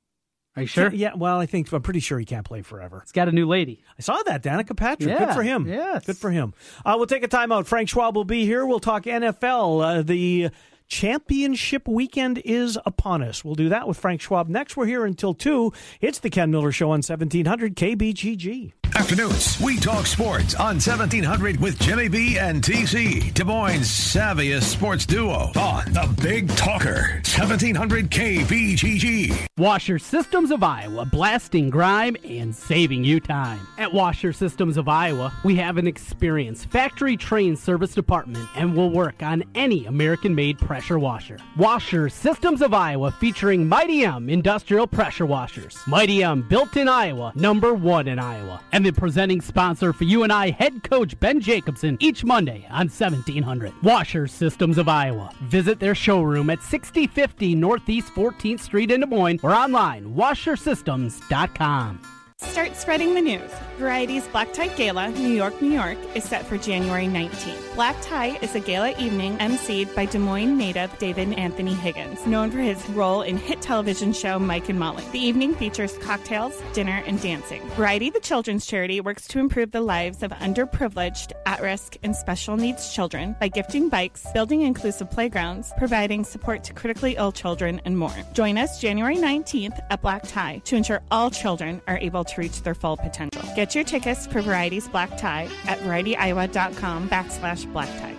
B: Are you sure?
A: Yeah, well, I think I'm pretty sure he can't play forever.
B: He's got a new lady.
A: I saw that, Danica Patrick. Good for him.
B: yes.
A: Good for him. Uh, we'll take a timeout. Frank Schwab will be here. We'll talk NFL. Uh, the championship weekend is upon us. We'll do that with Frank Schwab next. We're here until 2. It's the Ken Miller Show on 1700 KBGG.
J: Afternoons, we talk sports on 1700 with Jimmy B and TC, Des Moines' savviest sports duo on the Big Talker, 1700 KBGG.
B: Washer Systems of Iowa, blasting grime and saving you time. At Washer Systems of Iowa, we have an experienced factory trained service department and will work on any American made pressure washer. Washer Systems of Iowa featuring Mi-T-M industrial pressure washers. Mi-T-M built in Iowa, number one in Iowa. And the presenting sponsor for UNI, head coach Ben Jacobson, each Monday on 1700. Washer Systems of Iowa. Visit their showroom at 6050 Northeast 14th Street in Des Moines or online, washersystems.com.
L: Start spreading the news. Variety's Black Tie Gala, New York, New York, is set for January 19th. Black Tie is a gala evening emceed by Des Moines native David Anthony Higgins, known for his role in hit television show Mike and Molly. The evening features cocktails, dinner, and dancing. Variety, the children's charity, works to improve the lives of underprivileged, at risk, and special needs children by gifting bikes, building inclusive playgrounds, providing support to critically ill children, and more. Join us January 19th at Black Tie to ensure all children are able to reach their full potential. Get your tickets for Variety's Black Tie at varietyiowa.com backslash black tie.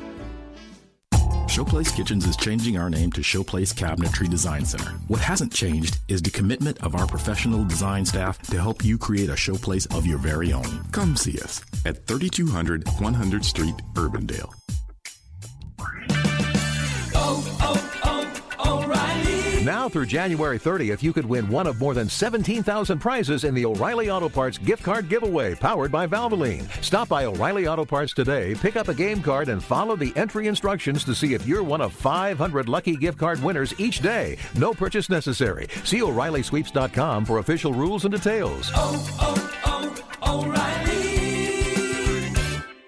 M: Showplace Kitchens is changing our name to Showplace Cabinetry Design Center. What hasn't changed is the commitment of our professional design staff to help you create a showplace of your very own. Come see us at 3200 100 Street, Urbandale.
D: Now through January 30th, you could win one of more than 17,000 prizes in the O'Reilly Auto Parts gift card giveaway powered by Valvoline. Stop by O'Reilly Auto Parts today, pick up a game card, and follow the entry instructions to see if you're one of 500 lucky gift card winners each day. No purchase necessary. See O'ReillySweeps.com for official rules and details.
N: Oh, oh, oh,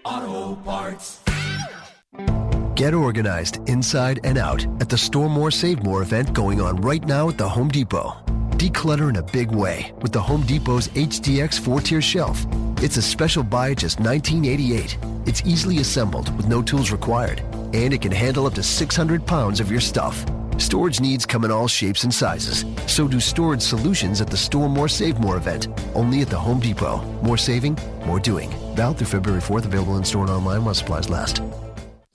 N: O'Reilly Auto Parts.
O: Get organized inside and out at the Store More Save More event going on right now at the Home Depot. Declutter in a big way with the Home Depot's HDX four-tier shelf. It's a special buy at just $19.88. It's easily assembled with no tools required, and it can handle up to 600 pounds of your stuff. Storage needs come in all shapes and sizes. So do storage solutions at the Store More Save More event, only at the Home Depot. More saving, more doing. Valid through February 4th, available in store and online while supplies last.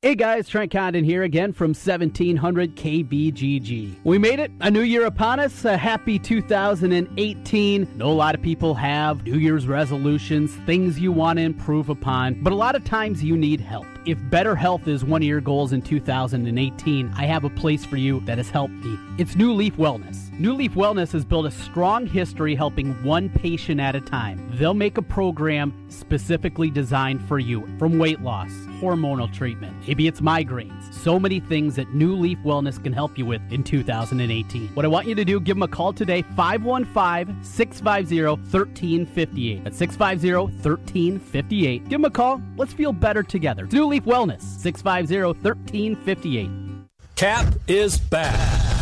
B: Hey guys, Trent Condon here again from 1700 KBGG. We made it, a new year upon us, a happy 2018. Know a lot of people have New Year's resolutions, things you want to improve upon, but a lot of times you need help. If better health is one of your goals in 2018, I have a place for you that has helped me. It's New Leaf Wellness. New Leaf Wellness has built a strong history helping one patient at a time. They'll make a program specifically designed for you from weight loss, hormonal treatment, maybe it's migraines. So many things that New Leaf Wellness can help you with in 2018. What I want you to do, give them a call today, 515 650 1358. That's 650 1358. Give them a call. Let's feel better together. It's New Leaf Wellness, 650 1358.
P: Cap is back.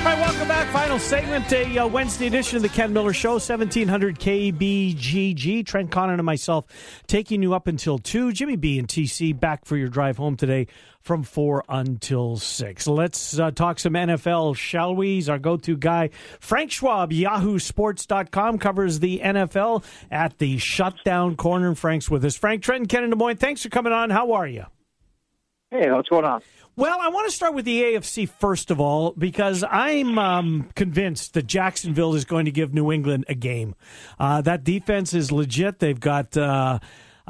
A: All right, welcome back. Final segment, a uh, Wednesday edition of the Ken Miller Show, 1700 KBGG. Trent Condon and myself taking you up until 2. Jimmy B and TC back for your drive home today from 4 until 6. Let's uh, talk some NFL, shall we? He's our go to guy. Frank Schwab, yahoosports.com, covers the NFL at the shutdown corner. And Frank's with us. Frank Trenton, Ken in Des Moines, thanks for coming on. How are you?
Q: Hey, what's going on?
A: Well, I want to start with the AFC first of all because I'm um, convinced that Jacksonville is going to give New England a game. Uh, that defense is legit. They've got. Uh,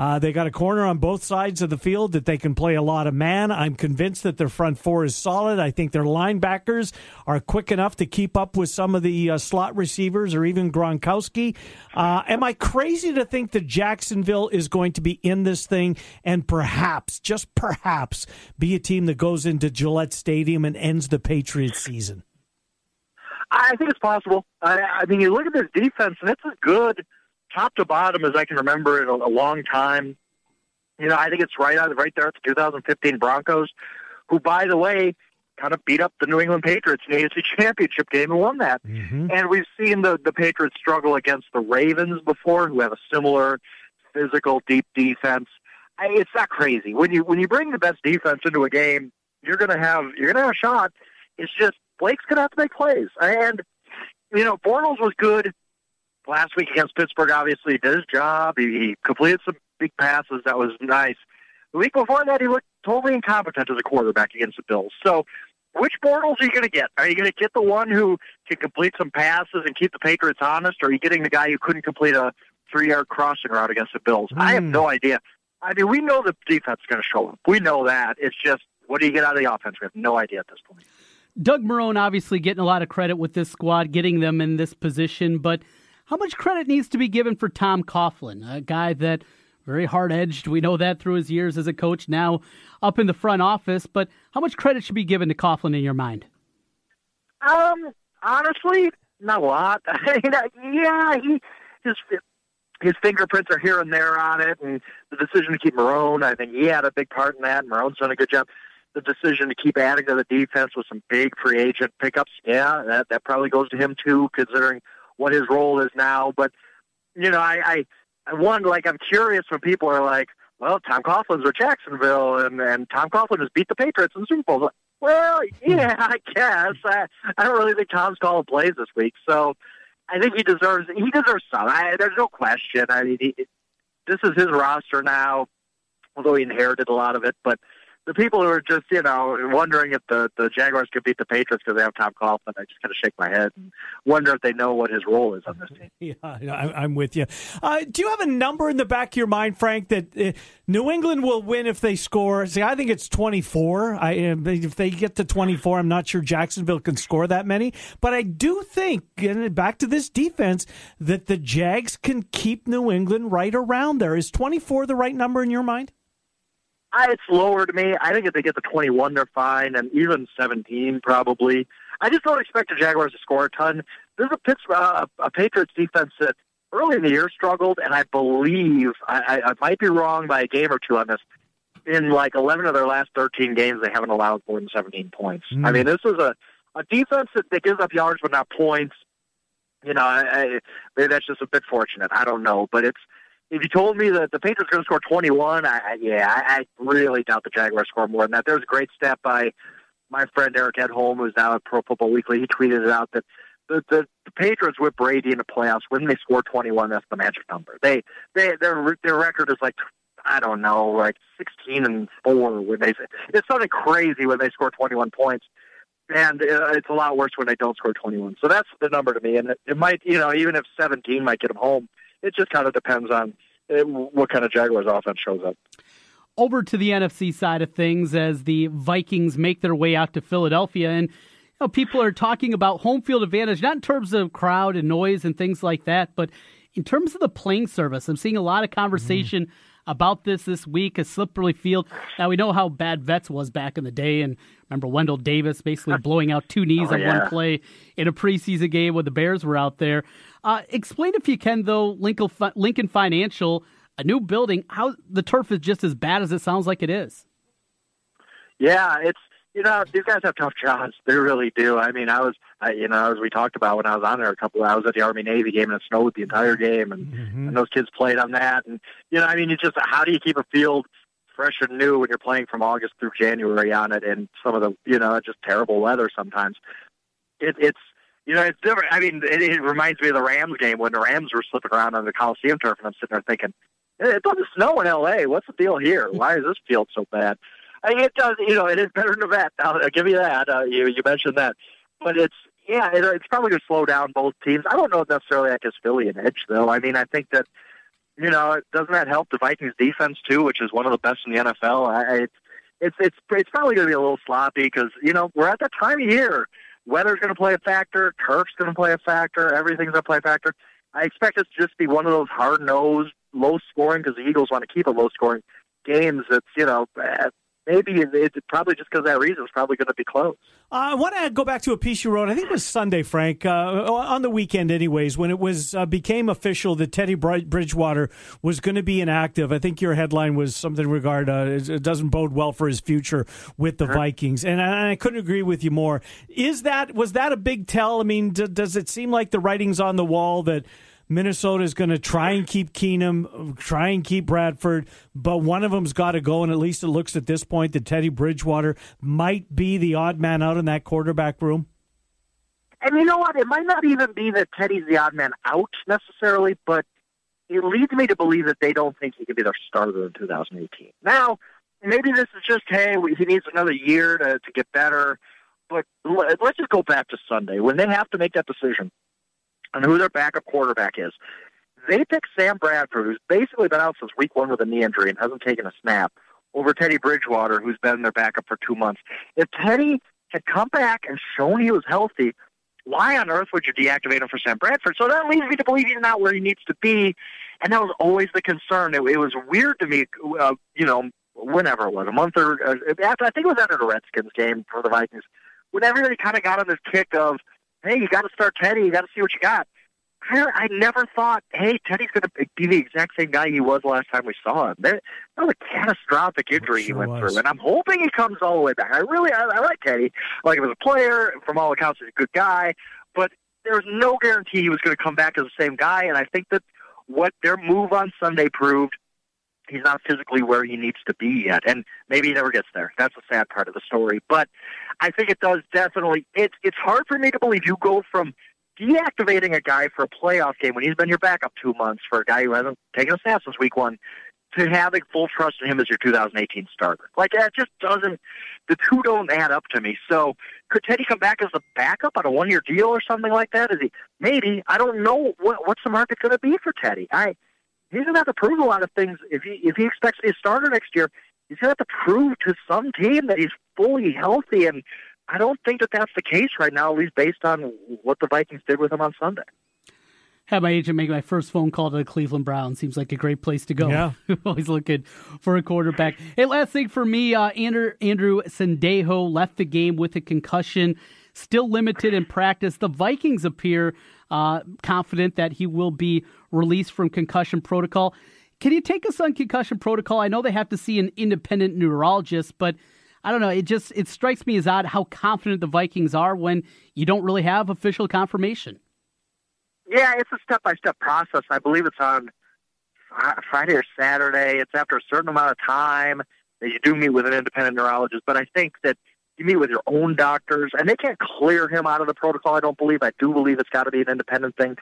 A: uh, they got a corner on both sides of the field that they can play a lot of man. I'm convinced that their front four is solid. I think their linebackers are quick enough to keep up with some of the uh, slot receivers or even Gronkowski. Uh, am I crazy to think that Jacksonville is going to be in this thing and perhaps, just perhaps, be a team that goes into Gillette Stadium and ends the Patriots season?
Q: I think it's possible. I, I mean, you look at this defense, and it's as good top to bottom as I can remember in a, a long time. You know, I think it's right out right there at the 2015 Broncos, who, by the way, kind of beat up the New England Patriots in the AFC Championship game and won that.
A: Mm-hmm.
Q: And we've seen the the Patriots struggle against the Ravens before, who have a similar physical, deep defense. I, it's not crazy when you when you bring the best defense into a game, you're gonna have you're gonna have a shot. It's just Blake's gonna have to make plays, and you know Bortles was good last week against Pittsburgh. Obviously, he did his job. He, he completed some big passes. That was nice. The week before that, he looked totally incompetent as a quarterback against the Bills. So, which Bortles are you going to get? Are you going to get the one who can complete some passes and keep the Patriots honest, or are you getting the guy who couldn't complete a three-yard crossing route against the Bills? I have hmm. no idea. I mean, we know the defense is going to show up. We know that. It's just, what do you get out of the offense? We have no idea at this point.
B: Doug Marone obviously getting a lot of credit with this squad, getting them in this position, but how much credit needs to be given for Tom Coughlin, a guy that very hard edged. We know that through his years as a coach, now up in the front office. But how much credit should be given to Coughlin in your mind?
Q: Um, honestly, not a lot. yeah, he his his fingerprints are here and there on it, and the decision to keep Marone, I think he had a big part in that. Marone's done a good job. The decision to keep adding to the defense with some big free agent pickups, yeah, that that probably goes to him too, considering what his role is now. But you know, I, I, I one like I'm curious when people are like, "Well, Tom Coughlin's with Jacksonville, and and Tom Coughlin has beat the Patriots in the Super Bowl." Well, hmm. yeah, I guess. I, I don't really think Tom's calling plays this week, so I think he deserves he deserves some. I, there's no question. I mean, he, this is his roster now, although he inherited a lot of it. But the people who are just you know wondering if the the Jaguars could beat the Patriots because they have Tom Coughlin, I just kind of shake my head and wonder if they know what his role is on this team.
A: Yeah, I, I'm with you. Uh, do you have a number in the back of your mind, Frank, that uh, New England will win if they score? See, I think it's 24. I, uh, if they get to 24, I'm not sure Jacksonville can score that many. But I do think, and back to this defense, that the Jags can keep New England right around there. Is 24 the right number in your mind?
Q: I, it's lower to me. I think if they get to 21, they're fine, and even 17 probably. I just don't expect the Jaguars to score a ton. There's a Pittsburgh, uh, a Patriots defense that early in the year struggled, and I believe I, I, I might be wrong by a game or two on this. In like 11 of their last 13 games, they haven't allowed more than 17 points.
A: Mm.
Q: I mean, this is a a defense that, that gives up yards but not points. You know, I, I, maybe that's just a bit fortunate. I don't know, but it's if you told me that the Patriots are going to score 21, I, I yeah, I, I really doubt the Jaguars score more than that. There was a great stat by my friend Eric Edholm, who's now at Pro Football Weekly. He tweeted it out that the, the, the Patriots with Brady in the playoffs when they score 21, that's the magic number. They they their their record is like I don't know, like 16 and four when they it's something crazy when they score 21 points. And uh, it's a lot worse when they don't score 21. So that's the number to me. And it, it might, you know, even if 17 might get them home, it just kind of depends on uh, what kind of Jaguars offense shows up.
B: Over to the NFC side of things as the Vikings make their way out to Philadelphia. And you know, people are talking about home field advantage, not in terms of crowd and noise and things like that, but in terms of the playing service. I'm seeing a lot of conversation mm. about this this week, a slippery field. Now, we know how bad Vets was back in the day. And remember Wendell Davis basically blowing out two knees
Q: oh,
B: on
Q: yeah.
B: one play in a preseason game when the Bears were out there. Uh, explain, if you can, though, Lincoln, Lincoln Financial, a new building, how the turf is just as bad as it sounds like it is.
Q: Yeah, it's you know these guys have tough jobs. They really do. I mean, I was I, you know as we talked about when I was on there a couple. I was at the Army Navy game and it snowed the entire game, and,
A: Mm-hmm.
Q: and those kids played on that. And you know, I mean, it's just how do you keep a field fresh and new when you're playing from August through January on it, and some of the you know just terrible weather sometimes. It, it's you know, it's different. I mean, it, it reminds me of the Rams game when the Rams were slipping around on the Coliseum turf, and I'm sitting there thinking, it doesn't snow in L.A. What's the deal here? Why is this field so bad? I mean, it does. You know, it is better than the vet. I'll, I'll give you that. Uh, you you mentioned that, but it's yeah, it, it's probably going to slow down both teams. I don't know necessarily that gives Philly an edge, though. I mean, I think that you know, doesn't that help the Vikings defense too, which is one of the best in the NFL? I, I it's it's it's it's probably going to be a little sloppy because you know we're at that time of year. Weather's going to play a factor. Turf's going to play a factor. Everything's going to play a factor. I expect it to just be one of those hard nosed, low scoring because the Eagles want to keep a low scoring games. That's you know eh, maybe it, it's probably just because that reason it's probably going to be close.
A: Uh, I want to go back to a piece you wrote. I think it was Sunday, Frank, uh, on the weekend, anyways, when it was uh, became official that Teddy Bridgewater was going to be inactive. I think your headline was something regard uh, it doesn't bode well for his future with the Vikings, and I, I, couldn't agree with you more. Is that was that a big tell? I mean, d- does it seem like the writing's on the wall that? Minnesota is going to try and keep Keenum, try and keep Bradford, but one of them's got to go. And at least it looks at this point that Teddy Bridgewater might be the odd man out in that quarterback room.
Q: And you know what? It might not even be that Teddy's the odd man out necessarily, but it leads me to believe that they don't think he can be their starter in 2018. Now, maybe this is just, hey, he needs another year to, to get better. But let's just go back to Sunday when they have to make that decision on who their backup quarterback is. They pick Sam Bradford, who's basically been out since week one with a knee injury and hasn't taken a snap, over Teddy Bridgewater, who's been their backup for two months. If Teddy had come back and shown he was healthy, why on earth would you deactivate him for Sam Bradford? So that leads me to believe he's not where he needs to be, and that was always the concern. It, it was weird to me, uh, you know, whenever it was, a month or uh, after, I think it was after the Redskins game for the Vikings, when everybody kind of got on this kick of, hey, you got to start Teddy. You got to see what you got. I, I never thought, hey, Teddy's going to be the exact same guy he was last time we saw him. That, that was a catastrophic injury
A: sure
Q: he went
A: was.
Q: through, and I'm hoping he comes all the way back. I really, I, I like Teddy. Like him as a player, from all accounts, he's a good guy. But there was no guarantee he was going to come back as the same guy. And I think that what their move on Sunday proved he's not physically where he needs to be yet, and maybe he never gets there. That's the sad part of the story. But I think it does definitely. It's it's hard for me to believe you go from deactivating a guy for a playoff game when he's been your backup two months for a guy who hasn't taken a snap since week one. to having full trust in him as your 2018 starter. Like that just doesn't. The two don't add up to me. So could Teddy come back as a backup on a one-year deal or something like that? Is he maybe? I don't know what what's the market going to be for Teddy. I he's going to have to prove a lot of things if he if he expects to be a starter next year. He's going to have to prove to some team that he's fully healthy, and I don't think that that's the case right now. At least based on what the Vikings did with him on Sunday
B: had my agent make my first phone call to the Cleveland Browns. Seems like a great place to go.
A: Yeah.
B: Always looking for a quarterback. Hey, last thing for me, uh, Andrew, Andrew Sendejo left the game with a concussion, still limited in practice. The Vikings appear uh, confident that he will be released from concussion protocol. Can you take us on concussion protocol? I know they have to see an independent neurologist, but I don't know. It just it strikes me as odd how confident the Vikings are when you don't really have official confirmation.
Q: Yeah, it's a step by step process. I believe it's on Friday or Saturday. It's after a certain amount of time that you do meet with an independent neurologist. But I think that you meet with your own doctors, and they can't clear him out of the protocol. I don't believe. I do believe it's got to be an independent thing.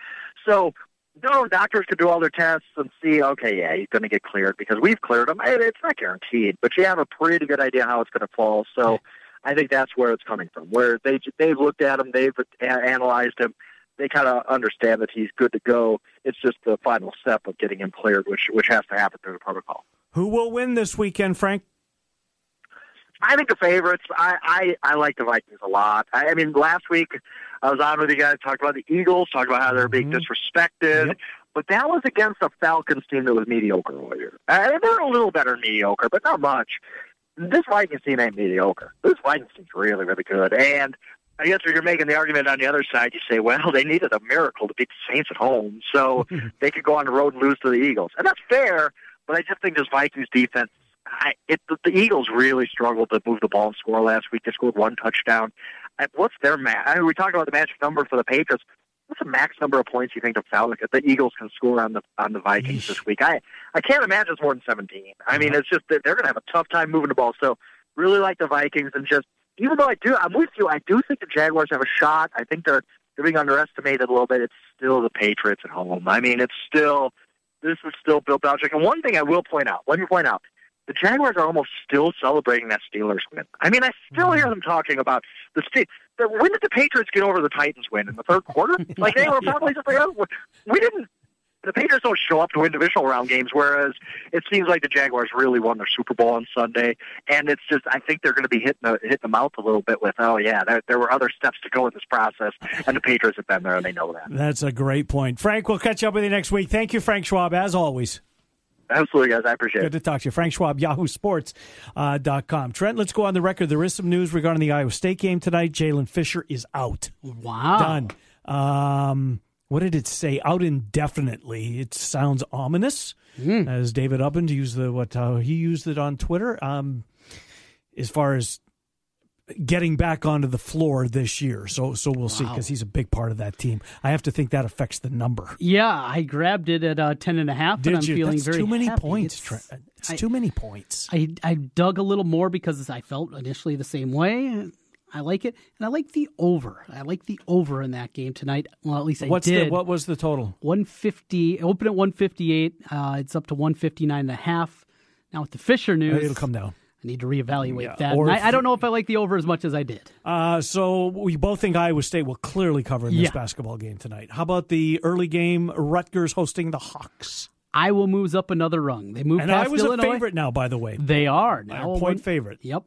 Q: So no, doctors could do all their tests and see, okay, yeah, he's going to get cleared because we've cleared him. It's not guaranteed, but you have a pretty good idea how it's going to fall. So I think that's where it's coming from, where they they've looked at him, they've analyzed him, they kind of understand that he's good to go. It's just the final step of getting him cleared, which which has to happen through the protocol.
A: Who will win this weekend, Frank?
Q: I think the favorites. I I, I like the Vikings a lot. I, I mean, last week I was on with you guys, talked about the Eagles, talked about how they're being mm-hmm. disrespected. Yep. But that was against a Falcons team that was mediocre earlier. Uh, they're a little better mediocre, but not much. This Vikings team ain't mediocre. This Vikings team's really, really good. And I guess if you're making the argument on the other side, you say, well, they needed a miracle to beat the Saints at home, so they could go on the road and lose to the Eagles, and that's fair. But I just think this Vikings defense, I, it, the, Eagles really struggled to move the ball and score last week. They scored one touchdown. I, what's their max? I mean, we talked about the magic number for the Patriots. What's the max number of points you think the Falcons, the Eagles can score on the on the Vikings this week? I I can't imagine it's more than 17. I mean, mm-hmm. it's just they're going to have a tough time moving the ball. So really like the Vikings and just even though I do, I'm with you. I do think the Jaguars have a shot. I think they're they're being underestimated a little bit. It's still the Patriots at home. I mean, it's still this is still Bill Belichick. And one thing I will point out, let me point out, the Jaguars are almost still celebrating that Steelers win. I mean, I still hear mm-hmm. them talking about the Ste- when did the Patriots get over the Titans win in the third quarter? Like they were probably just like, oh, we didn't the Patriots don't show up to win divisional round games, whereas it seems like the Jaguars really won their Super Bowl on Sunday, and it's just I think they're going to be hitting the hitting the mouth a little bit with oh yeah there, there were other steps to go in this process, and the Patriots have been there and they know that.
A: That's a great point, Frank. We'll catch up with you next week. Thank you, Frank Schwab, as always.
Q: Absolutely, guys. I appreciate
A: Good
Q: it.
A: Good to talk to you. Frank Schwab, YahooSports.com. Uh, .com. Trent, let's go on the record. There is some news regarding the Iowa State game tonight. Jalen Fisher is out.
B: Wow.
A: Done. Um, what did it say? Out indefinitely. It sounds ominous. Mm. As David Ubbins used the what uh, he used it on Twitter. Um, as far as getting back onto the floor this year. So so we'll wow. see because he's a big part of that team. I have to think that affects the number.
B: Yeah, I grabbed it at uh, ten and a half,
A: Did
B: and I'm
A: you?
B: feeling
A: That's
B: very
A: too many
B: happy.
A: points.
B: It's,
A: it's I, too many points.
B: I I dug a little more because I felt initially the same way. I like it, and I like the over. I like the over in that game tonight. Well, at least I
A: What's
B: did.
A: The, what was the total?
B: One fifty. Open at one fifty eight. Uh, it's up to one fifty nine and a half. Now with the Fisher news,
A: it'll come down.
B: I need to reevaluate
A: Yeah,
B: that.
A: if-
B: I, I don't know if I like the over as much as I did.
A: Uh, so we both think Iowa State will clearly cover in this
B: Yeah.
A: basketball game tonight. How about the early game? Rutgers hosting the Hawks.
B: Iowa moves up another rung. They move
A: And
B: past
A: Iowa's a favorite now, by the way.
B: They are now
A: a point favorite.
B: Yep.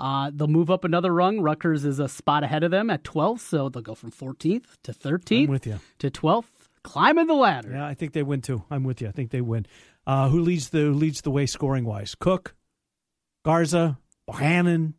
B: Uh, they'll move up another rung. Rutgers is a spot ahead of them at 12th, so they'll go from 14th to 13th
A: I'm with you.
B: to 12th, climbing the ladder.
A: Yeah, I think they win too. I'm with you. I think they win. Uh, who leads the who leads the way scoring wise? Cook, Garza, Bohannon.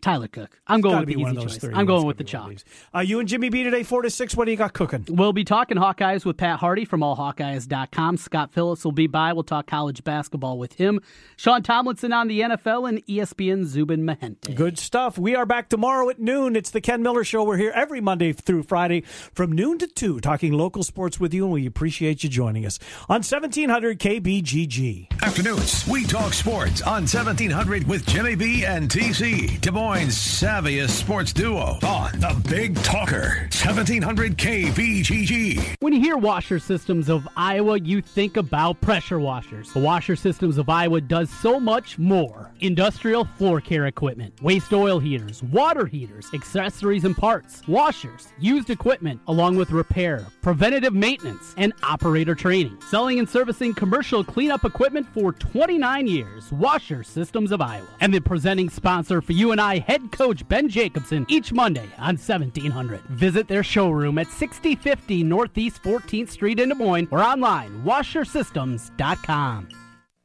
B: Tyler Cook. I'm going
A: gotta
B: with the
A: be one
B: easy
A: of those
B: choice.
A: three.
B: I'm going
A: gotta
B: with the
A: be one of
B: chalk.
A: Uh, you and Jimmy B today, four to six. What do you got cooking?
B: We'll be talking Hawkeyes with Pat Harty from allhawkeyes.com. Scott Phillips will be by. We'll talk college basketball with him. Sean Tomlinson on the NFL and ESPN Zubin Mehenti.
A: Good stuff. We are back tomorrow at noon. It's the Ken Miller Show. We're here every Monday through Friday from noon to 2 talking local sports with you, and we appreciate you joining us on 1700 KBGG.
J: Afternoons, we talk sports on 1700 with Jimmy B and TC. Des Moines savviest sports duo on the Big Talker, 1700 KBGG.
B: When you hear Washer Systems of Iowa, you think about pressure washers. The Washer Systems of Iowa does so much more. Industrial floor care equipment, waste oil heaters, water heaters, accessories and parts, washers, used equipment, along with repair, preventative maintenance, and operator training. Selling and servicing commercial cleanup equipment for 29 years. Washer Systems of Iowa. And the presenting sponsor for you and I, head coach Ben Jacobson, each Monday on 1700. Visit their showroom at 6050 Northeast 14th Street in Des Moines or online, washersystems.com.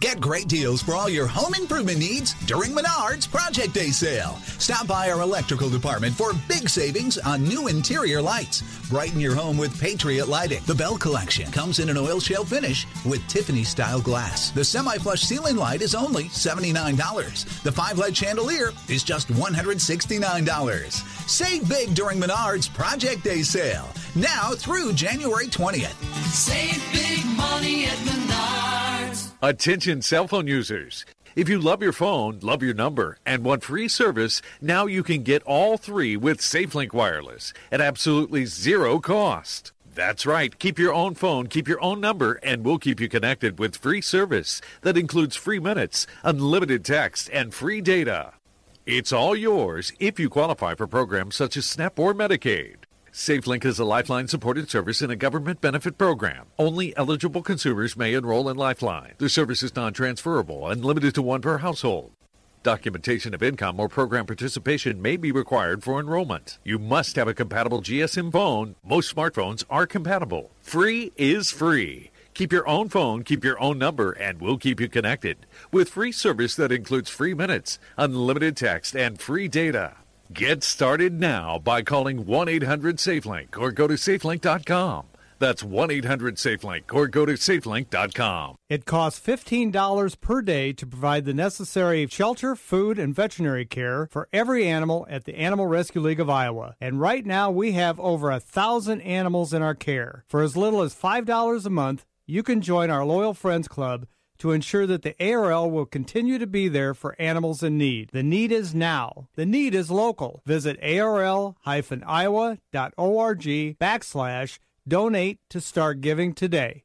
R: Get great deals for all your home improvement needs during Menards Project Day sale. Stop by our electrical department for big savings on new interior lights. Brighten your home with Patriot Lighting. The Bell Collection comes in an oil shale finish with Tiffany style glass. The semi flush ceiling light is only $79. The five light chandelier is just $169. Save big during Menards Project Day sale. Now through January 20th.
S: Save big money at Menards.
T: Attention cell phone users. If you love your phone, love your number, and want free service, now you can get all three with SafeLink Wireless at absolutely zero cost. That's right. Keep your own phone, keep your own number, and we'll keep you connected with free service that includes free minutes, unlimited text, and free data. It's all yours if you qualify for programs such as SNAP or Medicaid. SafeLink is a Lifeline supported service in a government benefit program. Only eligible consumers may enroll in Lifeline. The service is non transferable and limited to one per household. Documentation of income or program participation may be required for enrollment. You must have a compatible GSM phone. Most smartphones are compatible. Free is free. Keep your own phone, keep your own number, and we'll keep you connected with free service that includes free minutes, unlimited text, and free data. Get started now by calling 1 800 SafeLink or go to safelink.com. That's 1 800 SafeLink or go to safelink.com.
H: It costs $15 per day to provide the necessary shelter, food, and veterinary care for every animal at the Animal Rescue League of Iowa. And right now we have over a thousand animals in our care. For as little as $5 a month, you can join our Loyal Friends Club to ensure that the ARL will continue to be there for animals in need. The need is now. The need is local. Visit arl-iowa.org backslash donate to start giving today.